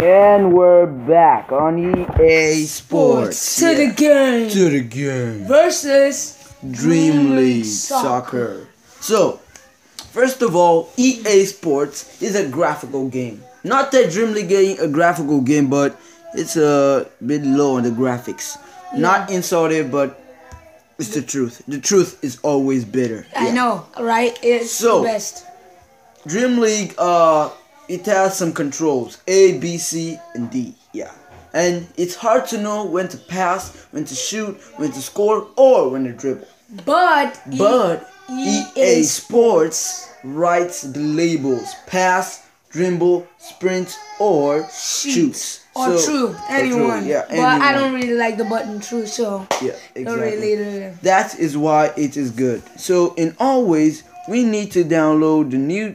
And we're back on EA Sports. to the game To the game. versus Dream League Soccer. So, first of all, EA Sports is a graphical game. Not that Dream League game a graphical game, but it's a bit low on the graphics. Not insulted, but it's the truth. The truth is always better. I Yeah. know, right? It's So- the best. Dream League, uh, it has some controls A, B, C, and D. Yeah. And it's hard to know when to pass, when to shoot, when to score, or when to dribble. But But E- EA Sports writes the labels pass, dribble, sprint, or shoots. or So- true, or true, anyone. Yeah, but I don't really like the button true, so Yeah, exactly. really. That is why it is good. So in always we need to download the new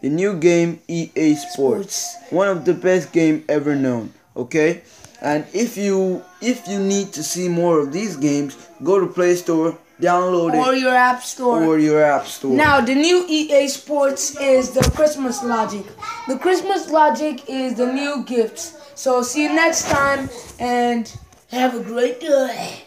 the new game EA Sports. One of the best game ever known, okay? And if you if you need to see more of these games, go to Play Store, download Or it Or your app store. or your app store. Now, the new EA Sports is the Christmas logic. The Christmas logic is the new gifts. So, see you next time and have a great day.